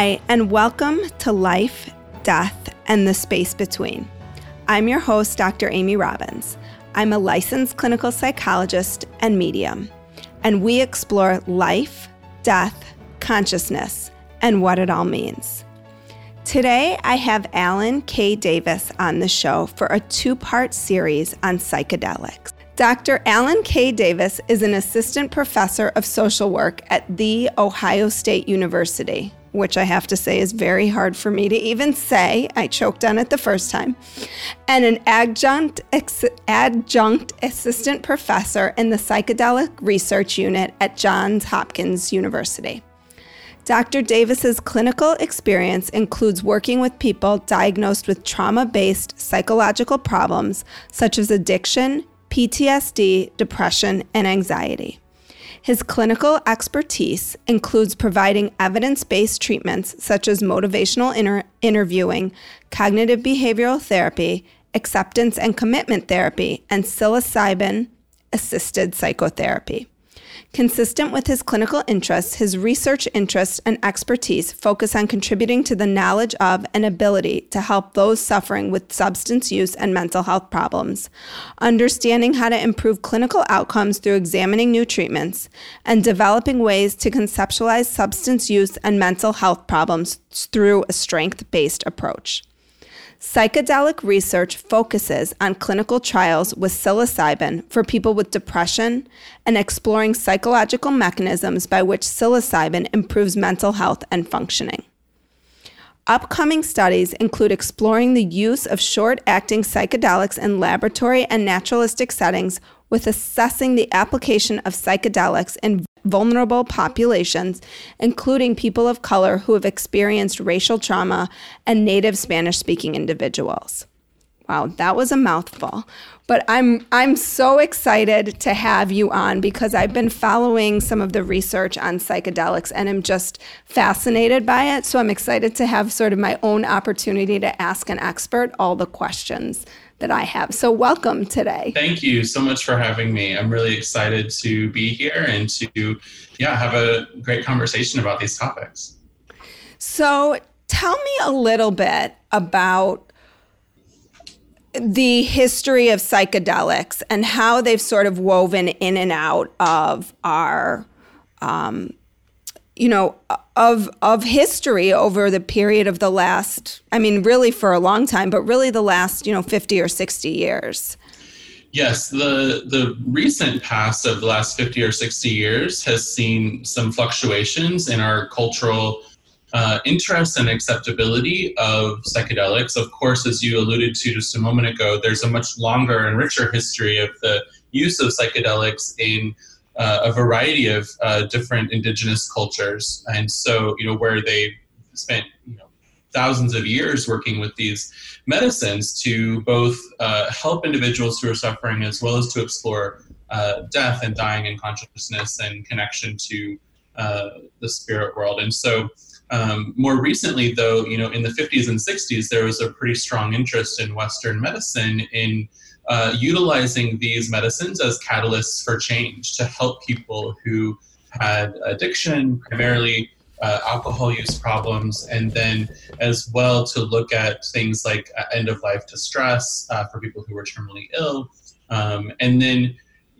Hi, and welcome to Life, Death, and the Space Between. I'm your host, Dr. Amy Robbins. I'm a licensed clinical psychologist and medium, and we explore life, death, consciousness, and what it all means. Today, I have Alan K. Davis on the show for a two part series on psychedelics. Dr. Alan K. Davis is an assistant professor of social work at The Ohio State University, which I have to say is very hard for me to even say. I choked on it the first time. And an adjunct, ex- adjunct assistant professor in the psychedelic research unit at Johns Hopkins University. Dr. Davis's clinical experience includes working with people diagnosed with trauma-based psychological problems such as addiction, PTSD, depression, and anxiety. His clinical expertise includes providing evidence based treatments such as motivational inter- interviewing, cognitive behavioral therapy, acceptance and commitment therapy, and psilocybin assisted psychotherapy. Consistent with his clinical interests, his research interests and expertise focus on contributing to the knowledge of and ability to help those suffering with substance use and mental health problems, understanding how to improve clinical outcomes through examining new treatments, and developing ways to conceptualize substance use and mental health problems through a strength based approach. Psychedelic research focuses on clinical trials with psilocybin for people with depression and exploring psychological mechanisms by which psilocybin improves mental health and functioning. Upcoming studies include exploring the use of short acting psychedelics in laboratory and naturalistic settings with assessing the application of psychedelics in vulnerable populations, including people of color who have experienced racial trauma and native Spanish speaking individuals. Wow, that was a mouthful. But I'm I'm so excited to have you on because I've been following some of the research on psychedelics and I'm just fascinated by it. So I'm excited to have sort of my own opportunity to ask an expert all the questions that I have. So, welcome today. Thank you so much for having me. I'm really excited to be here and to, yeah, have a great conversation about these topics. So, tell me a little bit about the history of psychedelics and how they've sort of woven in and out of our um, you know of of history over the period of the last i mean really for a long time but really the last you know 50 or 60 years. Yes the the recent past of the last 50 or 60 years has seen some fluctuations in our cultural uh, interest and acceptability of psychedelics. Of course as you alluded to just a moment ago there's a much longer and richer history of the use of psychedelics in uh, a variety of uh, different indigenous cultures, and so you know where they spent you know thousands of years working with these medicines to both uh, help individuals who are suffering as well as to explore uh, death and dying and consciousness and connection to uh, the spirit world. And so, um, more recently, though, you know, in the 50s and 60s, there was a pretty strong interest in Western medicine in uh, utilizing these medicines as catalysts for change to help people who had addiction, primarily uh, alcohol use problems, and then as well to look at things like uh, end of life distress uh, for people who were terminally ill. Um, and then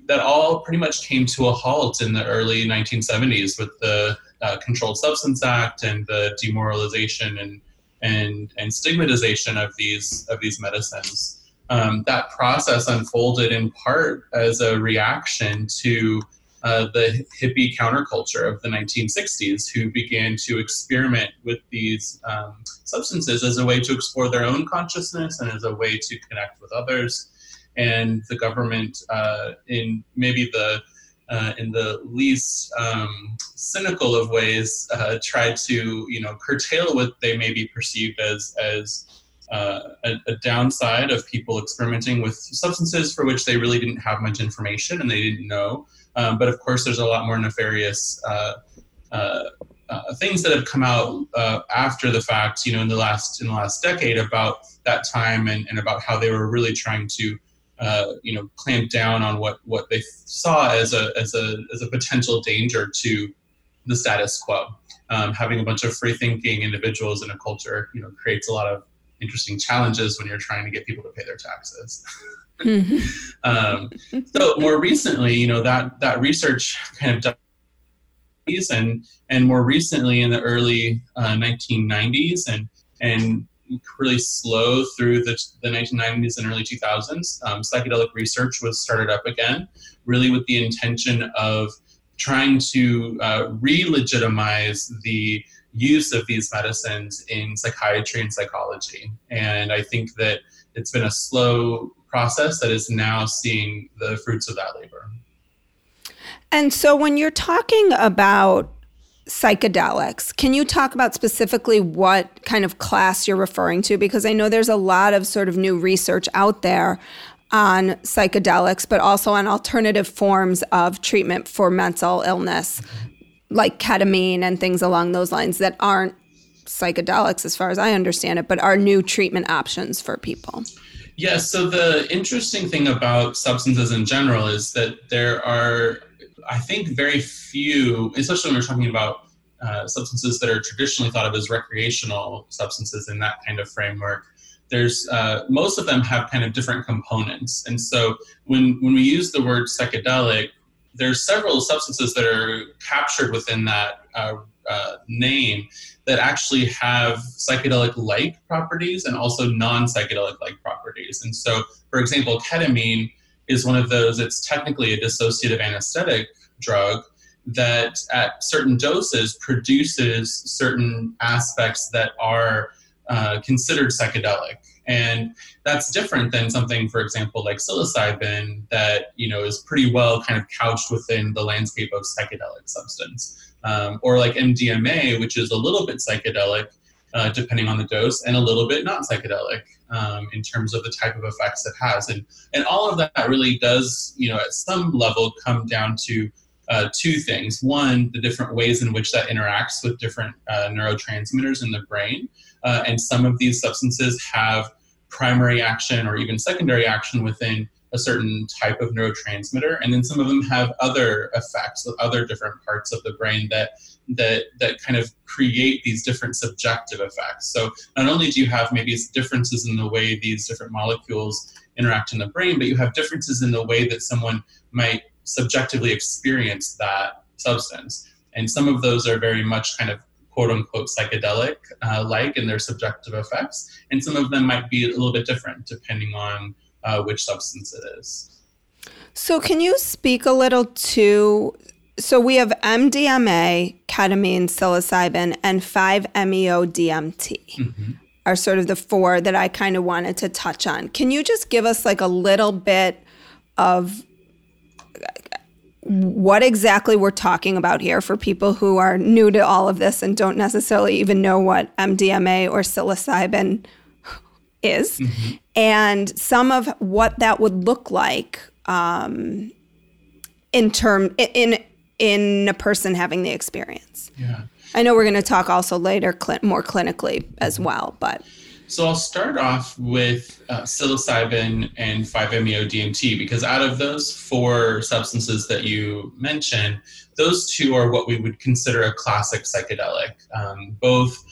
that all pretty much came to a halt in the early 1970s with the uh, Controlled Substance Act and the demoralization and and and stigmatization of these of these medicines um, that process unfolded in part as a reaction to uh, the hippie counterculture of the 1960s, who began to experiment with these um, substances as a way to explore their own consciousness and as a way to connect with others. And the government, uh, in maybe the uh, in the least um, cynical of ways, uh, tried to you know curtail what they may be perceived as as uh, a, a, downside of people experimenting with substances for which they really didn't have much information and they didn't know. Um, but of course, there's a lot more nefarious uh, uh, uh things that have come out uh, after the fact, you know, in the last in the last decade about that time and, and about how they were really trying to. Uh, you know, clamp down on what, what they saw as a as a as a potential danger to the status quo. Um, having a bunch of free thinking individuals in a culture, you know, creates a lot of interesting challenges when you're trying to get people to pay their taxes. Mm-hmm. um, so more recently, you know, that that research kind of and and more recently in the early uh, 1990s and and really slow through the, the 1990s and early 2000s. Um, psychedelic research was started up again, really with the intention of trying to uh, re legitimize the use of these medicines in psychiatry and psychology. And I think that it's been a slow process that is now seeing the fruits of that labor. And so when you're talking about psychedelics. Can you talk about specifically what kind of class you're referring to? Because I know there's a lot of sort of new research out there on psychedelics, but also on alternative forms of treatment for mental illness, like ketamine and things along those lines that aren't psychedelics, as far as I understand it, but are new treatment options for people. Yes. Yeah, so the interesting thing about substances in general is that there are I think very few, especially when we're talking about uh, substances that are traditionally thought of as recreational substances in that kind of framework, there's uh, most of them have kind of different components. And so when when we use the word psychedelic, there's several substances that are captured within that uh, uh name that actually have psychedelic-like properties and also non-psychedelic-like properties. And so, for example, ketamine is one of those, it's technically a dissociative anesthetic drug that at certain doses produces certain aspects that are uh, considered psychedelic and that's different than something for example like psilocybin that you know is pretty well kind of couched within the landscape of psychedelic substance um, or like mdma which is a little bit psychedelic uh, depending on the dose, and a little bit not psychedelic um, in terms of the type of effects it has. And, and all of that really does, you know, at some level come down to uh, two things. One, the different ways in which that interacts with different uh, neurotransmitters in the brain. Uh, and some of these substances have primary action or even secondary action within a certain type of neurotransmitter. And then some of them have other effects with other different parts of the brain that that that kind of create these different subjective effects. So not only do you have maybe differences in the way these different molecules interact in the brain but you have differences in the way that someone might subjectively experience that substance. And some of those are very much kind of quote unquote psychedelic uh, like in their subjective effects and some of them might be a little bit different depending on uh, which substance it is. So, can you speak a little to? So, we have MDMA, ketamine, psilocybin, and 5-MeO DMT. Mm-hmm. Are sort of the four that I kind of wanted to touch on. Can you just give us like a little bit of what exactly we're talking about here for people who are new to all of this and don't necessarily even know what MDMA or psilocybin is, mm-hmm. and some of what that would look like um, in term in in a person having the experience. Yeah. I know we're going to talk also later cl- more clinically as well, but so I'll start off with uh, psilocybin and 5-MeO DMT because out of those four substances that you mentioned, those two are what we would consider a classic psychedelic. Um, both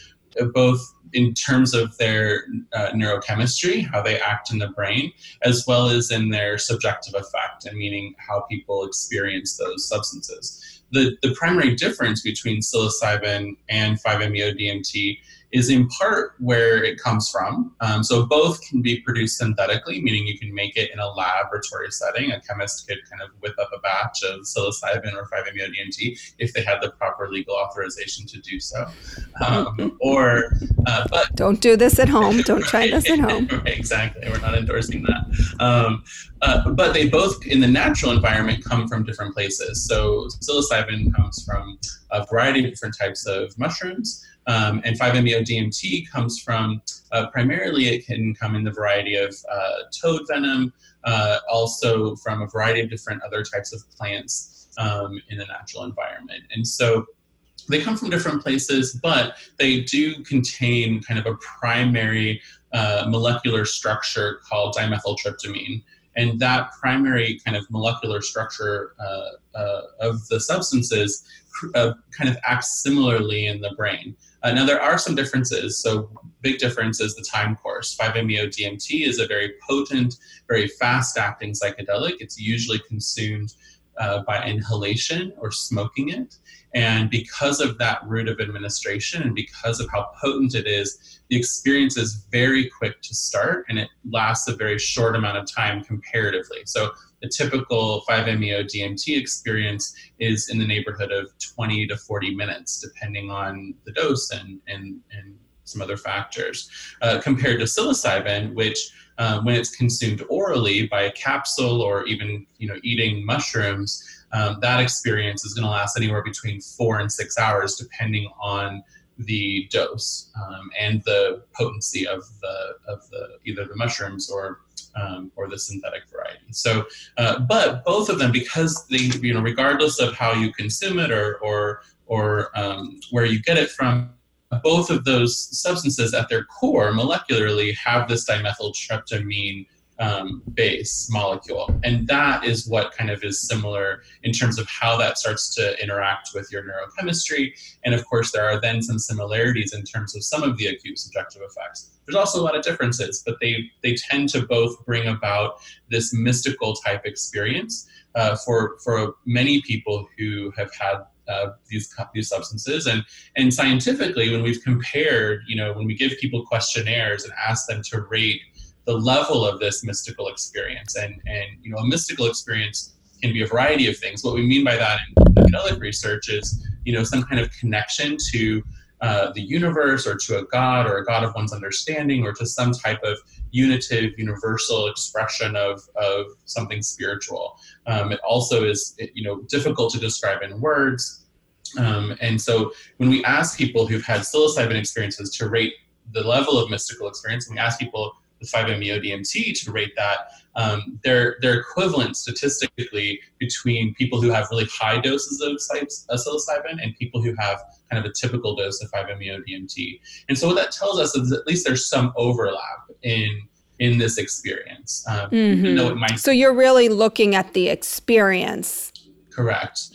both in terms of their uh, neurochemistry, how they act in the brain, as well as in their subjective effect, and meaning how people experience those substances. The, the primary difference between psilocybin and 5-MeO DMT is in part where it comes from. Um, so both can be produced synthetically, meaning you can make it in a laboratory setting. A chemist could kind of whip up a batch of psilocybin or 5-MeO-DMT if they had the proper legal authorization to do so. Um, or, uh, but don't do this at home. Don't try this at home. right, exactly. We're not endorsing that. Um, uh, but they both, in the natural environment, come from different places. So psilocybin comes from a variety of different types of mushrooms. Um, and 5-MeO-DMT comes from uh, primarily it can come in the variety of uh, toad venom, uh, also from a variety of different other types of plants um, in the natural environment. And so they come from different places, but they do contain kind of a primary uh, molecular structure called dimethyltryptamine. And that primary kind of molecular structure uh, uh, of the substances kind of acts similarly in the brain. Uh, now, there are some differences. So, big difference is the time course. 5-MeO-DMT is a very potent, very fast-acting psychedelic. It's usually consumed uh, by inhalation or smoking it. And because of that route of administration and because of how potent it is, the experience is very quick to start and it lasts a very short amount of time comparatively. So the typical 5-MeO DMT experience is in the neighborhood of 20 to 40 minutes, depending on the dose and, and, and some other factors, uh, compared to psilocybin, which uh, when it's consumed orally by a capsule or even you know eating mushrooms, um, that experience is going to last anywhere between four and six hours, depending on the dose um, and the potency of the of the either the mushrooms or um, or the synthetic variety. So, uh, but both of them, because they you know regardless of how you consume it or or or um, where you get it from, both of those substances at their core molecularly have this dimethyltryptamine um, base molecule. And that is what kind of is similar in terms of how that starts to interact with your neurochemistry. And of course, there are then some similarities in terms of some of the acute subjective effects. There's also a lot of differences, but they, they tend to both bring about this mystical type experience uh, for, for many people who have had uh, these these substances and and scientifically when we've compared you know when we give people questionnaires and ask them to rate the level of this mystical experience. And, and you know, a mystical experience can be a variety of things. What we mean by that in psychedelic research is, you know, some kind of connection to uh, the universe or to a god or a god of one's understanding or to some type of unitive, universal expression of, of something spiritual. Um, it also is, you know, difficult to describe in words. Um, and so when we ask people who've had psilocybin experiences to rate the level of mystical experience, and we ask people the 5-MeO-DMT to rate that, um, they're, they're equivalent statistically between people who have really high doses of psilocybin and people who have kind of a typical dose of 5-MeO-DMT. And so what that tells us is at least there's some overlap in in this experience. Um, mm-hmm. so you're really looking at the experience. Correct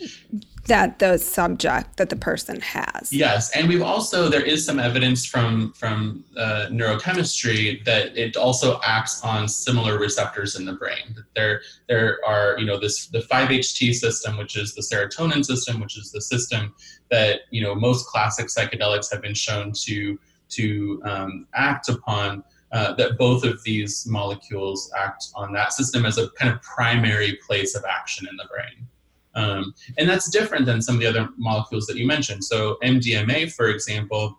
that the subject that the person has. Yes and we've also there is some evidence from from uh, neurochemistry that it also acts on similar receptors in the brain. There there are you know this the 5ht system which is the serotonin system which is the system that you know most classic psychedelics have been shown to to um, act upon uh, that both of these molecules act on that system as a kind of primary place of action in the brain um, and that's different than some of the other molecules that you mentioned. So MDMA, for example,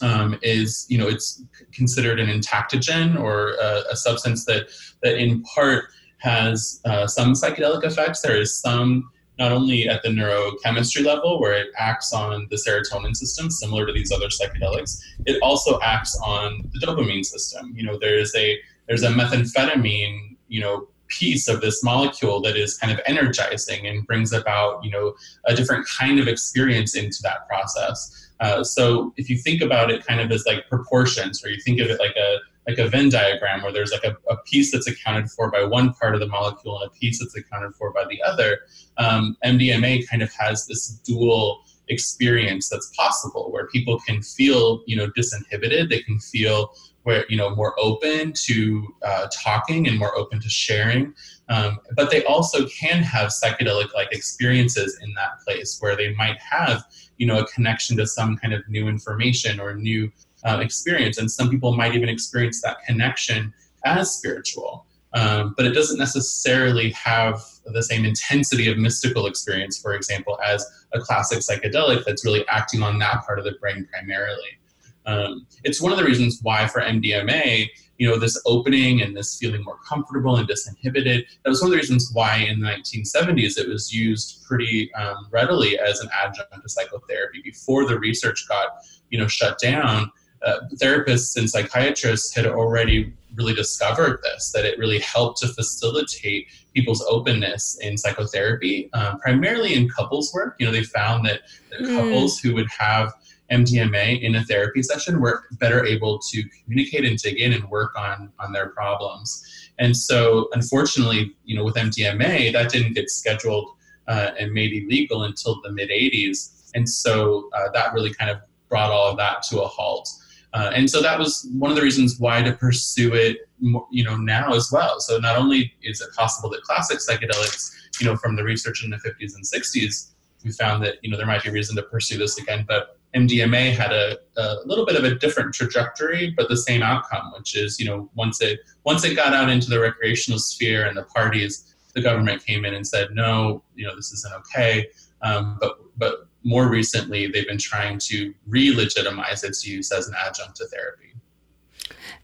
um, is you know it's considered an entactogen or a, a substance that that in part has uh, some psychedelic effects. There is some not only at the neurochemistry level where it acts on the serotonin system similar to these other psychedelics it also acts on the dopamine system you know there's a there's a methamphetamine you know piece of this molecule that is kind of energizing and brings about you know a different kind of experience into that process. Uh, so if you think about it kind of as like proportions or you think of it like a like a venn diagram where there's like a, a piece that's accounted for by one part of the molecule and a piece that's accounted for by the other um, mdma kind of has this dual experience that's possible where people can feel you know disinhibited. They can feel where you know more open to uh, talking and more open to sharing. Um, but they also can have psychedelic like experiences in that place where they might have you know a connection to some kind of new information or new uh, experience. And some people might even experience that connection as spiritual. Um, but it doesn't necessarily have the same intensity of mystical experience for example as a classic psychedelic that's really acting on that part of the brain primarily um, it's one of the reasons why for MDMA, you know, this opening and this feeling more comfortable and disinhibited, that was one of the reasons why in the 1970s it was used pretty um, readily as an adjunct to psychotherapy. Before the research got, you know, shut down, uh, therapists and psychiatrists had already really discovered this, that it really helped to facilitate people's openness in psychotherapy, um, primarily in couples work. You know, they found that, that mm. couples who would have MDMA in a therapy session were better able to communicate and dig in and work on on their problems. And so, unfortunately, you know, with MDMA, that didn't get scheduled uh, and made illegal until the mid '80s. and so uh, that really kind of brought all of that to a halt. Uh, and so that was one of the reasons why to pursue it, you know, now as well. So not only is it possible that classic psychedelics, you know, from the research in the 50s and 60s, we found that you know there might be reason to pursue this again, but MDMA had a, a little bit of a different trajectory, but the same outcome, which is you know once it once it got out into the recreational sphere and the parties, the government came in and said no, you know this isn't okay. Um, but but more recently, they've been trying to re-legitimize its use as an adjunct to therapy.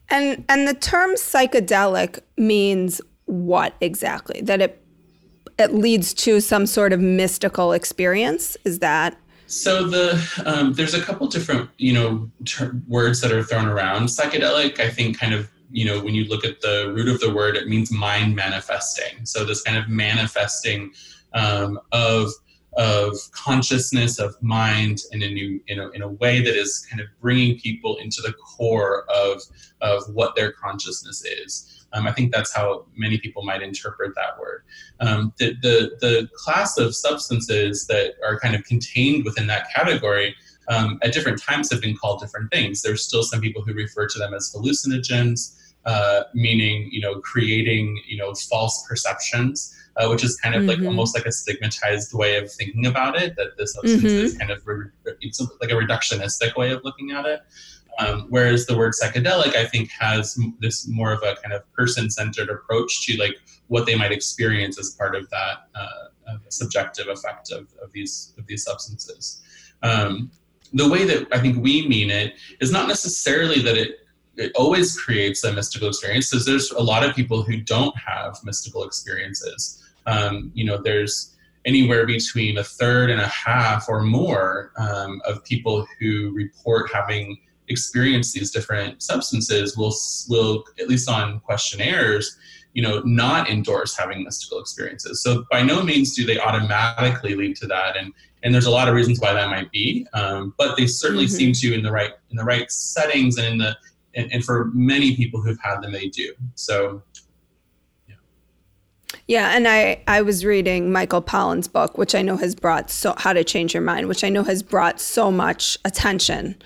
And and the term psychedelic means what exactly? That it it leads to some sort of mystical experience. Is that? So the um, there's a couple different you know ter- words that are thrown around. Psychedelic, I think, kind of you know when you look at the root of the word, it means mind manifesting. So this kind of manifesting um, of of consciousness of mind in a new in a, in a way that is kind of bringing people into the core of of what their consciousness is um, I think that's how many people might interpret that word. Um, the, the, the class of substances that are kind of contained within that category um, at different times have been called different things. There's still some people who refer to them as hallucinogens, uh, meaning you know creating you know false perceptions. Uh, which is kind of mm-hmm. like almost like a stigmatized way of thinking about it. That this substance mm-hmm. is kind of re- it's like a reductionistic way of looking at it. Um, whereas the word psychedelic, I think, has this more of a kind of person-centered approach to like what they might experience as part of that uh, subjective effect of, of these of these substances. Um, the way that I think we mean it is not necessarily that it it always creates a mystical experience because there's a lot of people who don't have mystical experiences. Um, you know, there's anywhere between a third and a half or more um, of people who report having experienced these different substances will will at least on questionnaires you know not endorse having mystical experiences so by no means do they automatically lead to that and and there's a lot of reasons why that might be um, but they certainly mm-hmm. seem to in the right in the right settings and in the and, and for many people who've had them they do. So yeah, and I I was reading Michael Pollan's book, which I know has brought so How to Change Your Mind, which I know has brought so much attention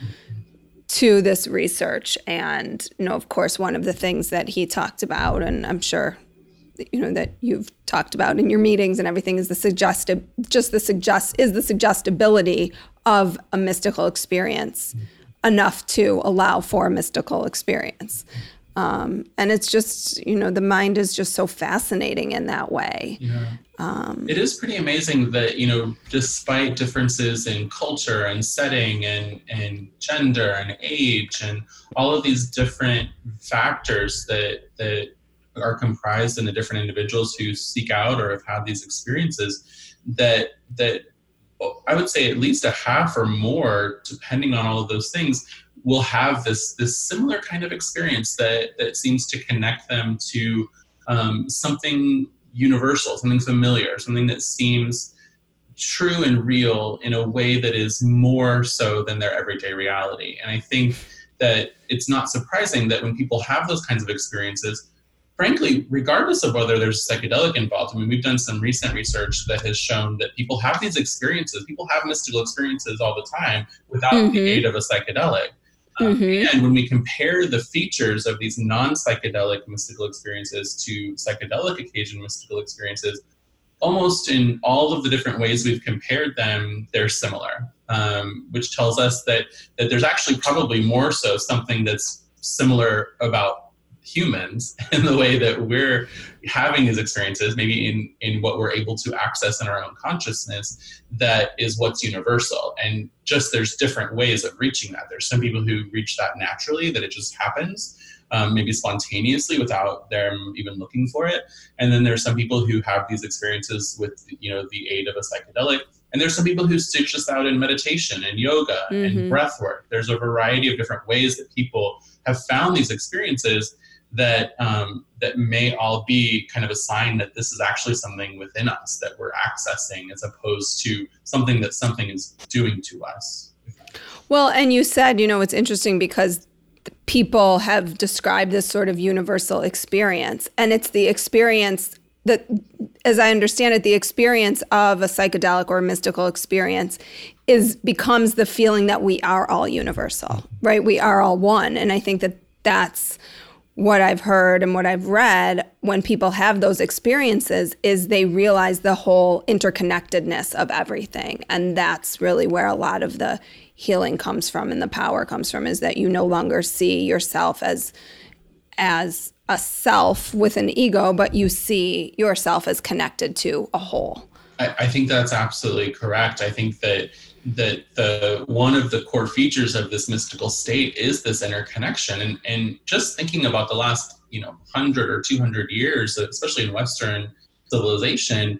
to this research. And, you know, of course, one of the things that he talked about, and I'm sure, you know, that you've talked about in your meetings and everything is the suggestive, just the suggest, is the suggestibility of a mystical experience mm-hmm. Enough to allow for a mystical experience. Um, and it's just, you know, the mind is just so fascinating in that way. Yeah. Um, it is pretty amazing that, you know, despite differences in culture and setting and, and gender and age and all of these different factors that, that are comprised in the different individuals who seek out or have had these experiences, that, that I would say at least a half or more, depending on all of those things, will have this this similar kind of experience that that seems to connect them to um, something universal, something familiar, something that seems true and real in a way that is more so than their everyday reality. And I think that it's not surprising that when people have those kinds of experiences, frankly, regardless of whether there's psychedelic involved, I mean, we've done some recent research that has shown that people have these experiences. People have mystical experiences all the time without mm-hmm. the aid of a psychedelic. Mm-hmm. and when we compare the features of these non psychedelic mystical experiences to psychedelic occasion mystical experiences, almost in all of the different ways we've compared them, they're similar, um, which tells us that, that there's actually probably more so something that's similar about humans in the way that we're having these experiences, maybe in, in what we're able to access in our own consciousness, that is what's universal. And just there's different ways of reaching that. There's some people who reach that naturally, that it just happens. Um, maybe spontaneously without them even looking for it. And then there's some people who have these experiences with, you know, the aid of a psychedelic. And there's some people who stitch this out in meditation and yoga mm-hmm. and breath work. There's a variety of different ways that people have found these experiences that um, that may all be kind of a sign that this is actually something within us that we're accessing as opposed to something that something is doing to us well and you said you know it's interesting because people have described this sort of universal experience and it's the experience that as I understand it, the experience of a psychedelic or mystical experience is becomes the feeling that we are all universal, right? We are all one, and I think that that's what I've heard and what I've read when people have those experiences is they realize the whole interconnectedness of everything. And that's really where a lot of the healing comes from and the power comes from is that you no longer see yourself as as a self with an ego, but you see yourself as connected to a whole. I, I think that's absolutely correct. I think that that the one of the core features of this mystical state is this interconnection. And and just thinking about the last you know 100 or 200 years especially in western civilization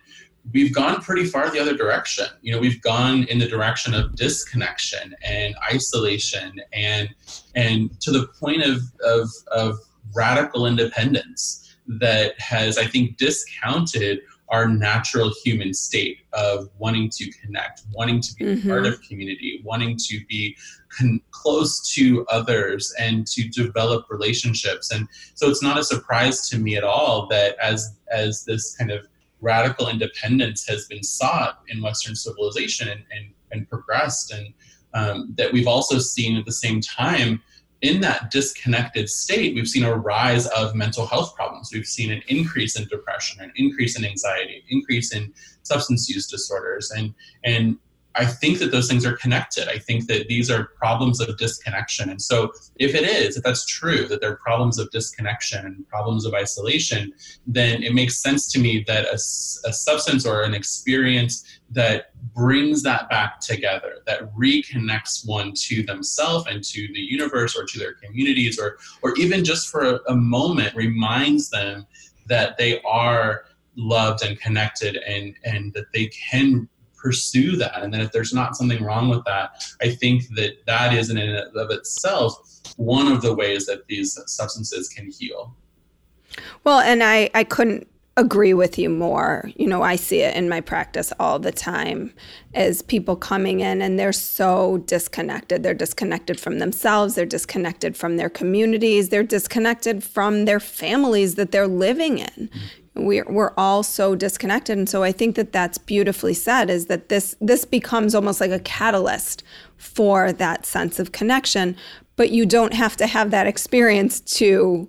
we've gone pretty far the other direction. You know we've gone in the direction of disconnection and isolation and and to the point of of, of radical independence that has i think discounted our natural human state of wanting to connect, wanting to be mm-hmm. part of community, wanting to be con- close to others and to develop relationships. And so it's not a surprise to me at all that as as this kind of radical independence has been sought in Western civilization and, and, and progressed, and um, that we've also seen at the same time in that disconnected state, we've seen a rise of mental health problems. We've seen an increase in depression, an increase in anxiety, an increase in substance use disorders, and and I think that those things are connected. I think that these are problems of disconnection. And so, if it is, if that's true, that they're problems of disconnection and problems of isolation, then it makes sense to me that a, a substance or an experience that brings that back together, that reconnects one to themselves and to the universe or to their communities, or, or even just for a, a moment reminds them that they are loved and connected and, and that they can pursue that. And then if there's not something wrong with that i think that that is in and of itself one of the ways that these substances can heal. Well and i i couldn't agree with you more. You know i see it in my practice all the time as people coming in and they're so disconnected. They're disconnected from themselves. They're disconnected from their communities. They're disconnected from their families that they're living in. We're, we're all so disconnected. And so i think that that's beautifully said is that this this becomes almost like a catalyst for that sense of connection. But you don't have to have that experience to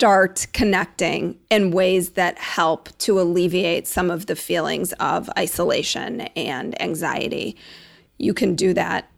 start connecting in ways that help to alleviate some of the feelings of isolation and anxiety you can do that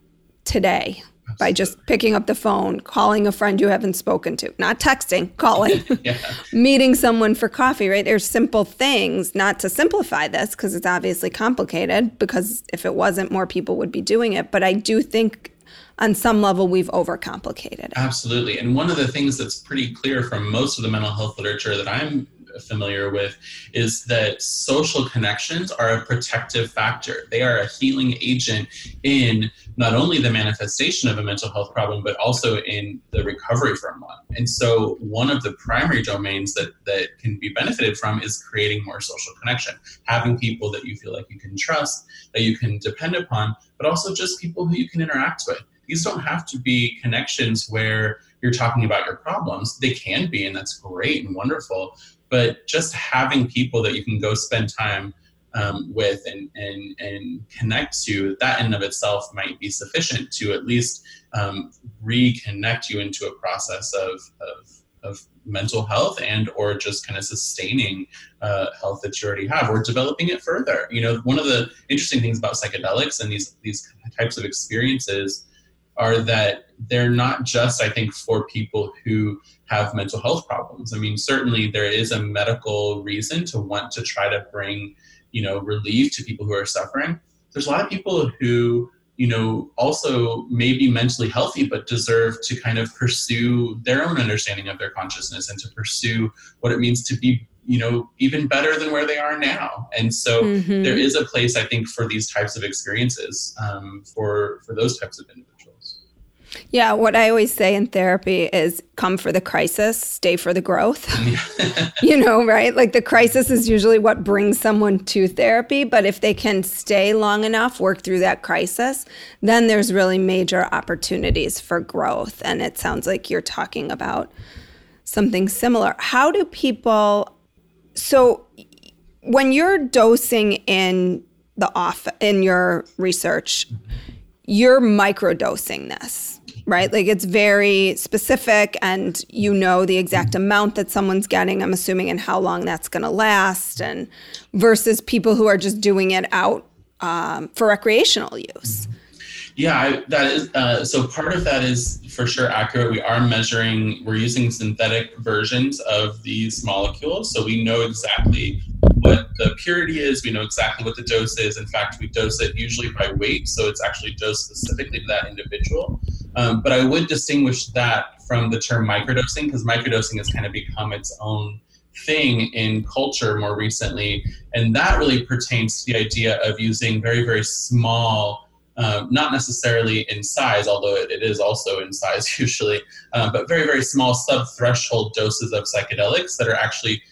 today by just picking up the phone, calling a friend you haven't spoken to, not texting, calling, yeah. meeting someone for coffee, right? There's simple things, not to simplify this because it's obviously complicated, because if it wasn't, more people would be doing it. But I do think on some level we've overcomplicated. Absolutely. And one of the things that's pretty clear from most of the mental health literature that I'm familiar with is that social connections are a protective factor. They are a healing agent in not only the manifestation of a mental health problem, but also in the recovery from one. And so, one of the primary domains that, that can be benefited from is creating more social connection, having people that you feel like you can trust, that you can depend upon, but also just people who you can interact with. These don't have to be connections where you're talking about your problems. They can be, and that's great and wonderful but just having people that you can go spend time um, with and, and, and connect to, that in of itself might be sufficient to at least um, reconnect you into a process of, of, of mental health and or just kind of sustaining uh, health that you already have or developing it further. You know, one of the interesting things about psychedelics and these, these types of experiences are that they're not just, I think, for people who have mental health problems. I mean, certainly there is a medical reason to want to try to bring, you know, relief to people who are suffering. There's a lot of people who, you know, also may be mentally healthy but deserve to kind of pursue their own understanding of their consciousness and to pursue what it means to be you know even better than where they are now and so mm-hmm. there is a place i think for these types of experiences um, for for those types of individuals yeah, what I always say in therapy is come for the crisis, stay for the growth. you know, right? Like the crisis is usually what brings someone to therapy, but if they can stay long enough, work through that crisis, then there's really major opportunities for growth. And it sounds like you're talking about something similar. How do people so when you're dosing in the off in your research, you're microdosing this, right? Like it's very specific and you know the exact amount that someone's getting, I'm assuming, and how long that's going to last, and versus people who are just doing it out um, for recreational use. Yeah, I, that is uh, so. Part of that is for sure accurate. We are measuring. We're using synthetic versions of these molecules, so we know exactly what the purity is. We know exactly what the dose is. In fact, we dose it usually by weight, so it's actually dosed specifically to that individual. Um, but I would distinguish that from the term microdosing because microdosing has kind of become its own thing in culture more recently, and that really pertains to the idea of using very very small um, not necessarily in size, although it, it is also in size usually, uh, but very, very small sub threshold doses of psychedelics that are actually,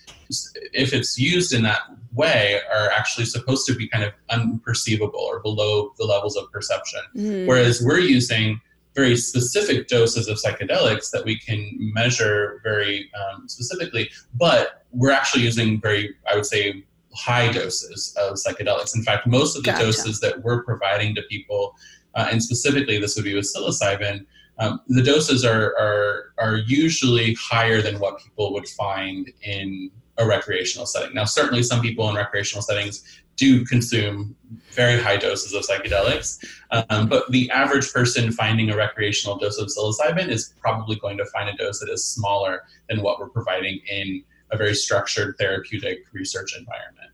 if it's used in that way, are actually supposed to be kind of unperceivable or below the levels of perception. Mm. Whereas we're using very specific doses of psychedelics that we can measure very um, specifically, but we're actually using very, I would say, high doses of psychedelics. In fact, most of the gotcha. doses that we're providing to people, uh, and specifically this would be with psilocybin, um, the doses are, are, are usually higher than what people would find in a recreational setting. Now, certainly some people in recreational settings do consume very high doses of psychedelics, um, but the average person finding a recreational dose of psilocybin is probably going to find a dose that is smaller than what we're providing in a very structured therapeutic research environment.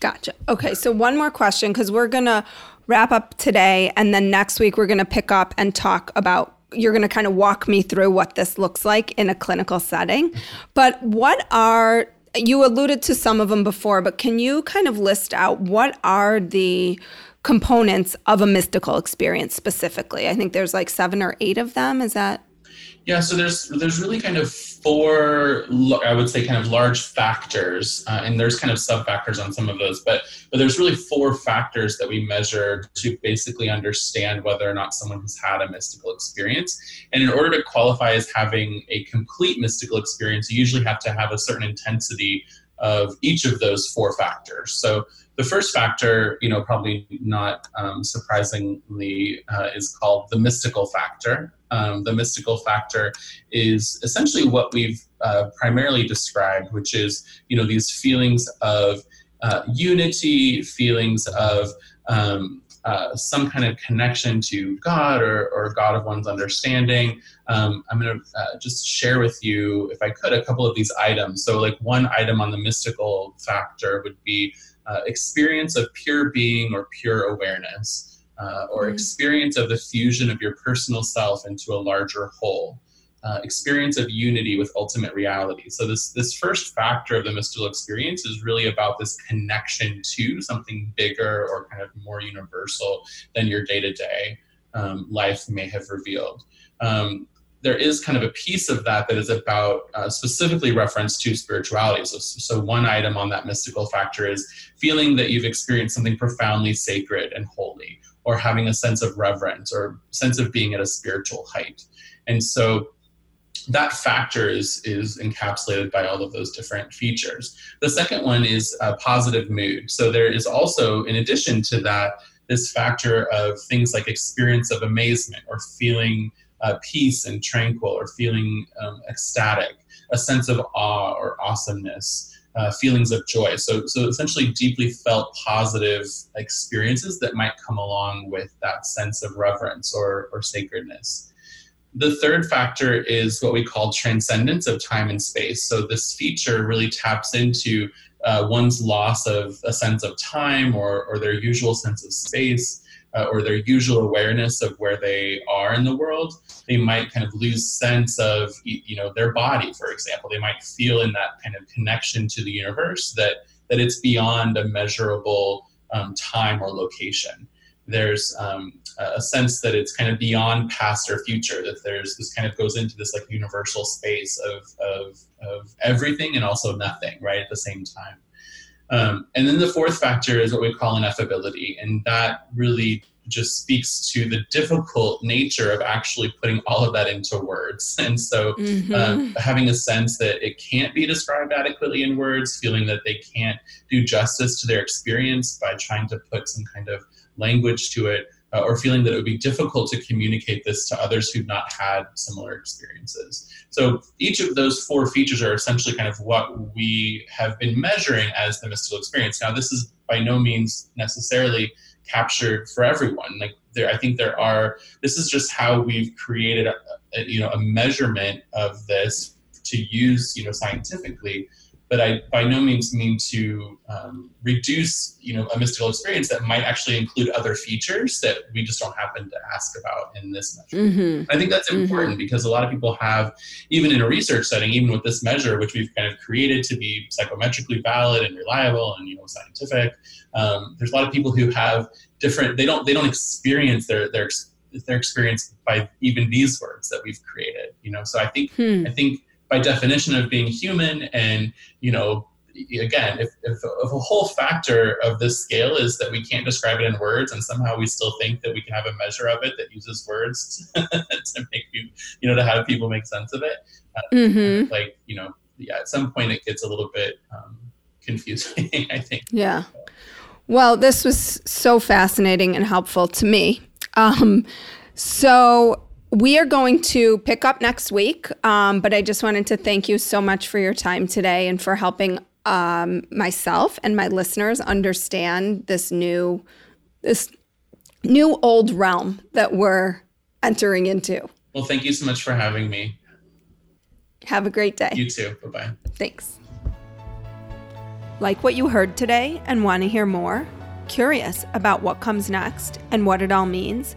Gotcha. Okay, so one more question because we're going to wrap up today, and then next week we're going to pick up and talk about. You're going to kind of walk me through what this looks like in a clinical setting. Mm-hmm. But what are, you alluded to some of them before, but can you kind of list out what are the components of a mystical experience specifically? I think there's like seven or eight of them. Is that? Yeah, so there's there's really kind of four, I would say, kind of large factors, uh, and there's kind of sub factors on some of those, but but there's really four factors that we measure to basically understand whether or not someone has had a mystical experience. And in order to qualify as having a complete mystical experience, you usually have to have a certain intensity of each of those four factors. So the first factor, you know, probably not um, surprisingly, uh, is called the mystical factor. Um, the mystical factor is essentially what we've uh, primarily described, which is, you know, these feelings of uh, unity, feelings of um, uh, some kind of connection to God or, or God of one's understanding. Um, I'm going to uh, just share with you, if I could, a couple of these items. So, like one item on the mystical factor would be uh, experience of pure being or pure awareness, uh, or mm-hmm. experience of the fusion of your personal self into a larger whole. Uh, experience of unity with ultimate reality. So this this first factor of the mystical experience is really about this connection to something bigger or kind of more universal than your day to day life may have revealed. Um, there is kind of a piece of that that is about uh, specifically reference to spirituality. So, so one item on that mystical factor is feeling that you've experienced something profoundly sacred and holy, or having a sense of reverence or sense of being at a spiritual height. And so that factor is is encapsulated by all of those different features. The second one is positive mood. So there is also, in addition to that, this factor of things like experience of amazement or feeling uh, peace and tranquil or feeling um, ecstatic, a sense of awe or awesomeness. Uh, feelings of joy. So, so essentially, deeply felt positive experiences that might come along with that sense of reverence or, or sacredness. The third factor is what we call transcendence of time and space. So, this feature really taps into uh, one's loss of a sense of time or, or their usual sense of space uh, or their usual awareness of where they are in the world, they might kind of lose sense of you know their body, for example. They might feel in that kind of connection to the universe that that it's beyond a measurable um, time or location. There's um, a sense that it's kind of beyond past or future. That there's this kind of goes into this like universal space of of of everything and also nothing, right at the same time. Um, and then the fourth factor is what we call ineffability, and that really just speaks to the difficult nature of actually putting all of that into words. And so, mm-hmm. uh, having a sense that it can't be described adequately in words, feeling that they can't do justice to their experience by trying to put some kind of language to it, uh, or feeling that it would be difficult to communicate this to others who've not had similar experiences. So each of those four features are essentially kind of what we have been measuring as the mystical experience. Now, this is by no means necessarily captured for everyone. Like there, I think there are. This is just how we've created, a, a you know, a measurement of this to use, you know, scientifically but I by no means mean to um, reduce, you know, a mystical experience that might actually include other features that we just don't happen to ask about in this measure. Mm-hmm. I think that's mm-hmm. important mm-hmm. because a lot of people have, even in a research setting, even with this measure, which we've kind of created to be psychometrically valid and reliable and you know scientific, um, there's a lot of people who have different. They don't they don't experience their their their experience by even these words that we've created. You know, so I think hmm. I think by definition of being human. And you know again if, if, if, a whole factor of this scale is that we can't describe it in words and somehow we still think that we can have a measure of it that uses words to make you you know to have people make sense of it uh, mm-hmm. like you know yeah at some point it gets a little bit um, confusing i think. Yeah. Well this was so fascinating and helpful to me. Um, so we are going to pick up next week, um, but I just wanted to thank you so much for your time today and for helping um, myself and my listeners understand this new, this new old realm that we're entering into. Well, thank you so much for having me. Have a great day. You too. Bye bye. Thanks. Like what you heard today and want to hear more? Curious about what comes next and what it all means?